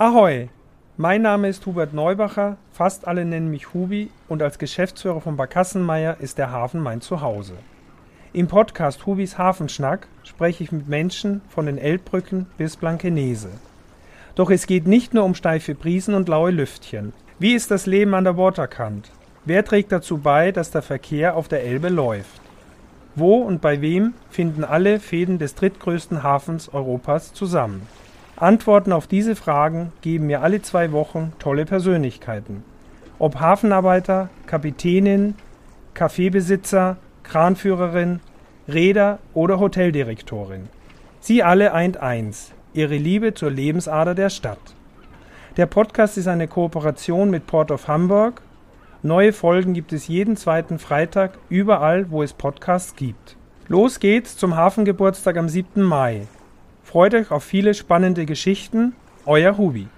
Ahoi! Mein Name ist Hubert Neubacher, fast alle nennen mich Hubi und als Geschäftsführer von Barkassenmeier ist der Hafen mein Zuhause. Im Podcast Hubis Hafenschnack spreche ich mit Menschen von den Elbbrücken bis Blankenese. Doch es geht nicht nur um steife Brisen und laue Lüftchen. Wie ist das Leben an der Waterkant? Wer trägt dazu bei, dass der Verkehr auf der Elbe läuft? Wo und bei wem finden alle Fäden des drittgrößten Hafens Europas zusammen? Antworten auf diese Fragen geben mir alle zwei Wochen tolle Persönlichkeiten. Ob Hafenarbeiter, Kapitänin, Kaffeebesitzer, Kranführerin, Räder oder Hoteldirektorin. Sie alle eint eins, ihre Liebe zur Lebensader der Stadt. Der Podcast ist eine Kooperation mit Port of Hamburg. Neue Folgen gibt es jeden zweiten Freitag überall, wo es Podcasts gibt. Los geht's zum Hafengeburtstag am 7. Mai. Freut euch auf viele spannende Geschichten. Euer Hubi.